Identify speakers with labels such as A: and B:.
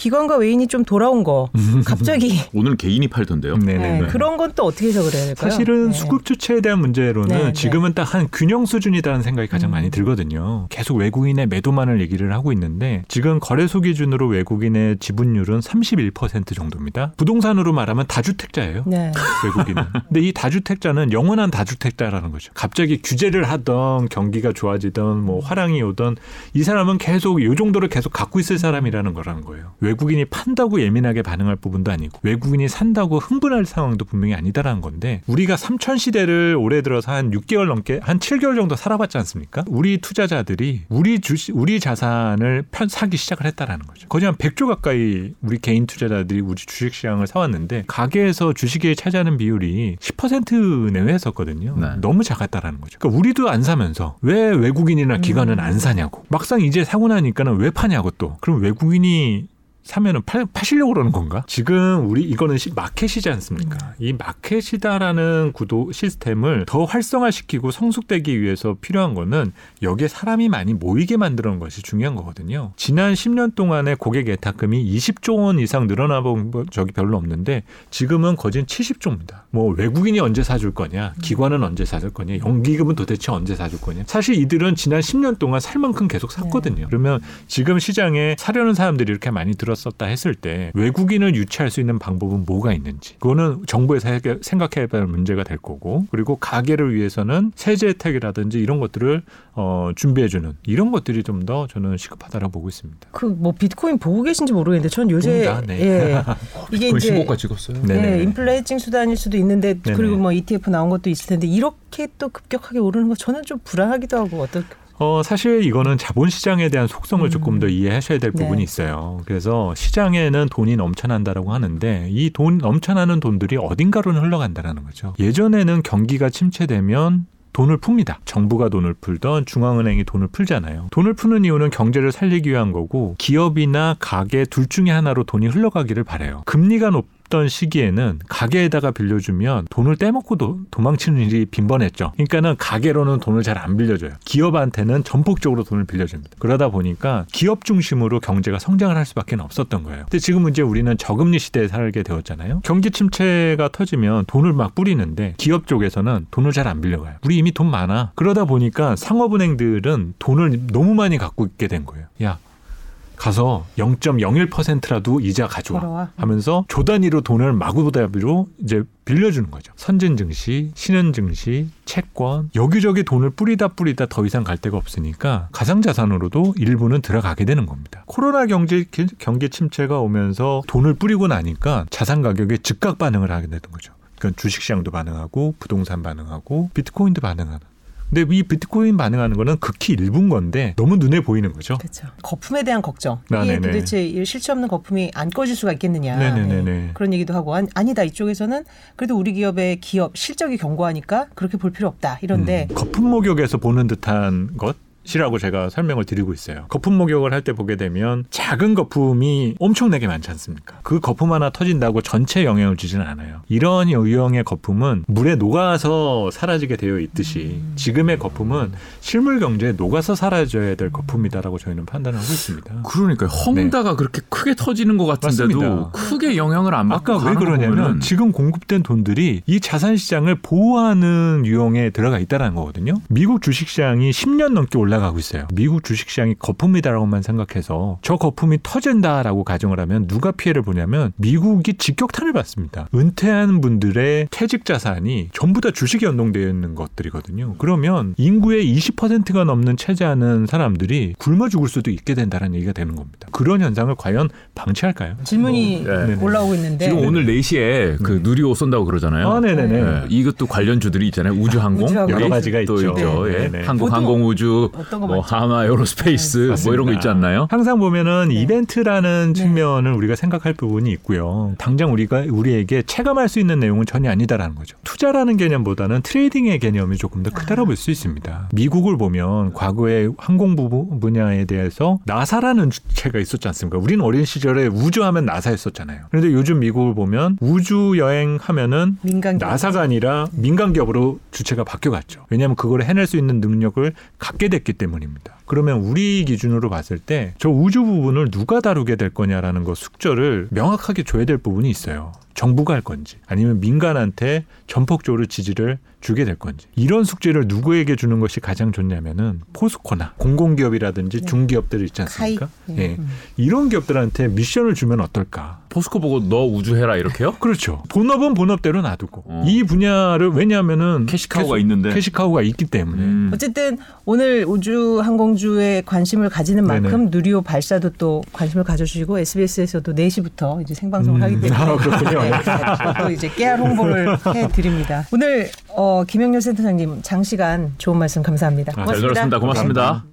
A: 기관과 외인이 좀 돌아온 거 갑자기
B: 오늘 개인이 팔던데요.
A: 네, 그런 건 또 어떻게 해석을 해야 될까요?
C: 사실은
A: 네.
C: 수급 주체에 대한 문제로는
A: 네, 네.
C: 지금은 딱 한 균형 수준이라는 생각이 가장
A: 음.
C: 많이 들거든요. 계속 외국인의 매도만을 얘기를 하고 있는데 지금 거래소 기준으로 외국인의 지분율은 31% 정도입니다. 부동산으로 말하면 다주택자예요.
A: 네.
C: 외국인은. 근데 이 다주택자는 영원한 다주택자라는 거죠. 갑자기 규제를 하던 경기가 좋아지던 뭐 화랑이 오던 이 사람은 계속 이 정도를 계속 갖고 있을 사람이라는 거라는 거예요. 외국인이 판다고 예민하게 반응할 부분도 아니고 외국인이 산다고 흥분할 상황도 분명히 아니다라는 건데 우리가 삼천 시대를 올해 들어서 한 6개월 넘게 한 7개월 정도 살아봤지 않습니까? 우리 투자자들이 우리 주식 우리 자산을 편 사기 시작을 했다라는 거죠. 거의 한 100조 가까이 우리 개인 투자자들이 우리 주식 시장을 사왔는데 가계에서 주식에 차지하는 비율이 10% 내외 했었거든요.
B: 네.
C: 너무 작았다라는 거죠. 그러니까 우리도 안 사면서 왜 외국인이나 기관은
A: 음.
C: 안 사냐고. 막상 이제 사고 나니까는 왜 파냐고 또. 그럼 외국인이 사면은 파, 파시려고 그러는 건가? 지금 우리 이거는 시- 마켓이지 않습니까? 이 마켓이다라는 구도 시스템을 더 활성화시키고 성숙되기 위해서 필요한 거는 여기에 사람이 많이 모이게 만드는 것이 중요한 거거든요. 지난 10년 동안의 고객 예탁금이 20조 원 이상 늘어나 본 적이 별로 없는데 지금은 거진 70조입니다. 뭐 외국인이 언제 사줄 거냐, 기관은 언제 사줄 거냐, 연기금은 도대체 언제 사줄 거냐. 사실 이들은 지난 10년 동안 살 만큼 계속 샀거든요. 그러면 지금 시장에 사려는 사람들이 이렇게 많이 들 었었다 했을 때 외국인을 유치할 수 있는 방법은 뭐가 있는지 그거는 정부에서 생각해야 할 문제가 될 거고 그리고 가게를 위해서는 세제 혜택이라든지 이런 것들을 어, 준비해주는 이런 것들이 좀 더 저는 시급하다라고 보고 있습니다.
A: 그 뭐 비트코인 보고 계신지 모르겠는데 전 요새
C: 봅니다. 네.
A: 예 이게 이제
B: 15가 찍었어요.
C: 네. 네네.
A: 네, 인플레 해칭 수단일 수도 있는데
C: 네네.
A: 그리고 뭐 ETF 나온 것도 있을 텐데 이렇게 또 급격하게 오르는 거 저는 좀 불안하기도 하고 어떨
C: 어, 사실 이거는 자본시장에 대한 속성을
A: 음.
C: 조금 더 이해하셔야 될
A: 네.
C: 부분이 있어요. 그래서 시장에는 돈이 넘쳐난다라고 하는데 이 돈 넘쳐나는 돈들이 어딘가로는 흘러간다라는 거죠. 예전에는 경기가 침체되면 돈을 풉니다. 정부가 돈을 풀던 중앙은행이 돈을 풀잖아요. 돈을 푸는 이유는 경제를 살리기 위한 거고 기업이나 가게 둘 중에 하나로 돈이 흘러가기를 바래요. 금리가 높던 시기에는 가게에다가 빌려주면 돈을 떼먹고 도, 도망치는 일이 빈번했죠. 그러니까는 가게로는 돈을 잘 안 빌려줘요. 기업한테는 전폭적으로 돈을 빌려줍니다. 그러다 보니까 기업 중심으로 경제가 성장을 할 수밖에 없었던 거예요. 근데 지금은 이제 우리는 저금리 시대에 살게 되었잖아요. 경기 침체가 터지면 돈을 막 뿌리는데 기업 쪽에서는 돈을 잘 안 빌려가요. 우리 이미 돈 많아. 그러다 보니까 상업은행들은 돈을 너무 많이 갖고 있게 된 거예요. 야, 가서 0.01%라도 이자 가져와.
A: 걸어와.
C: 하면서 조 단위로 돈을 마구다비로 이제 빌려주는 거죠. 선진 증시, 신은 증시, 채권 여기저기 돈을 뿌리다 뿌리다 더 이상 갈 데가 없으니까 가상 자산으로도 일부는 들어가게 되는 겁니다. 코로나 경제 경기 침체가 오면서 돈을 뿌리고 나니까 자산 가격에 즉각 반응을 하게 되는 거죠. 그러니까 주식시장도 반응하고 부동산 반응하고 비트코인도 반응하는. 근데 이 비트코인 반응하는 거는 극히 일부인 건데 너무 눈에 보이는 거죠.
A: 그렇죠. 거품에 대한 걱정.
C: 아,
A: 이게
C: 네네.
A: 도대체 이 실체 없는 거품이 안 꺼질 수가 있겠느냐.
C: 네.
A: 그런 얘기도 하고 아니, 아니다 이쪽에서는 그래도 우리 기업의 기업 실적이 견고하니까 그렇게 볼 필요 없다. 이런데
C: 음, 거품 목욕에서 보는 듯한 것. 이라고 제가 설명을 드리고 있어요. 거품 목욕을 할 때 보게 되면 작은 거품이 엄청나게 많지 않습니까? 그 거품 하나 터진다고 전체 영향을 주지는 않아요. 이런 유형의 거품은 물에 녹아서 사라지게 되어 있듯이 지금의 거품은 실물 경제에 녹아서 사라져야 될 거품이다라고 저희는 판단을 하고 있습니다.
B: 그러니까 헝다가 그렇게 크게 터지는 것 같은데도
C: 네. 맞습니다.
B: 크게 영향을 안 받고
C: 아까 왜 그러냐면
B: 보면은
C: 지금 공급된 돈들이 이 자산 시장을 보호하는 유형에 들어가 있다는 거거든요. 미국 주식 시장이 10년 넘게 올라 가고 있어요. 미국 주식 시장이 거품이다라고만 생각해서 저 거품이 터진다라고 가정을 하면 누가 피해를 보냐면 미국이 직격탄을 받습니다. 은퇴한 분들의 퇴직 자산이 전부 다 주식에 연동되어 있는 것들이거든요. 그러면 인구의 20%가 넘는 체제하는 사람들이 굶어 죽을 수도 있게 된다는 얘기가 되는 겁니다. 그런 현상을 과연 방치할까요?
A: 질문이
B: 네.
C: 네네.
A: 올라오고 있는데
B: 지금 오늘 4시에 그
C: 네.
B: 누리호 쏜다고 그러잖아요.
C: 아, 네네네.
B: 네, 이것도 관련주들이 있잖아요. 우주항공
A: 우주항공.
C: 여러 가지가
B: 또
C: 있죠.
B: 있죠. 예.
C: 네네.
B: 한국 항공우주,
A: 어떤
B: 거뭐
A: 맞죠?
B: 한화 에어로스페이스 뭐
C: 맞습니다.
B: 이런 거 있지 않나요?
C: 항상 보면은
A: 네.
C: 이벤트라는
A: 네.
C: 측면을 우리가 생각할 부분이 있고요. 당장 우리가 우리에게 체감할 수 있는 내용은 전혀 아니다라는 거죠. 투자라는 개념보다는 trading의 개념이 조금 더 크다고 볼수 있습니다. 미국을 보면 과거에 항공 부- 분야에 대해서 나사라는 주체가 있었지 않습니까? 우리는 어린 시절에 우주하면 나사였었잖아요. 그런데 요즘 미국을 보면 우주 여행 하면은
A: 민간
C: 나사가 아니라 민간 기업으로 주체가 바뀌어갔죠. 왜냐하면 그걸 해낼 수 있는 능력을 갖게 됐기 있기 때문입니다. 그러면 우리 기준으로 봤을 때 저 우주 부분을 누가 다루게 될 거냐라는 거 숙절을 명확하게 줘야 될 부분이 있어요. 정부가 할 건지 아니면 민간한테 전폭적으로 지지를 주게 될 건지 이런 숙제를 누구에게 주는 것이 가장 좋냐면은 포스코나 공공기업이라든지
A: 네.
C: 중기업들 있지 않습니까? 예. 이런 기업들한테 미션을 주면 어떨까?
B: 포스코 보고 너 우주해라 이렇게요?
C: 그렇죠. 본업은 본업대로 놔두고
B: 어.
C: 이 분야를 왜냐하면은
B: 캐시카우가 있는데.
C: 캐시카우가 있기 때문에
B: 음.
A: 어쨌든 오늘 우주 항공주에 관심을 가지는 만큼 누리호 발사도 또 관심을 가져주시고 SBS에서도 4시부터 이제 생방송을
C: 음.
A: 하기 때문에
C: 아, 그렇군요.
A: 네, 또 이제 깨알 홍보를 해드립니다. 오늘 어, 김영렬 센터장님 장시간 좋은 말씀 감사합니다.
C: 아,
B: 잘잘 들었습니다. 고맙습니다.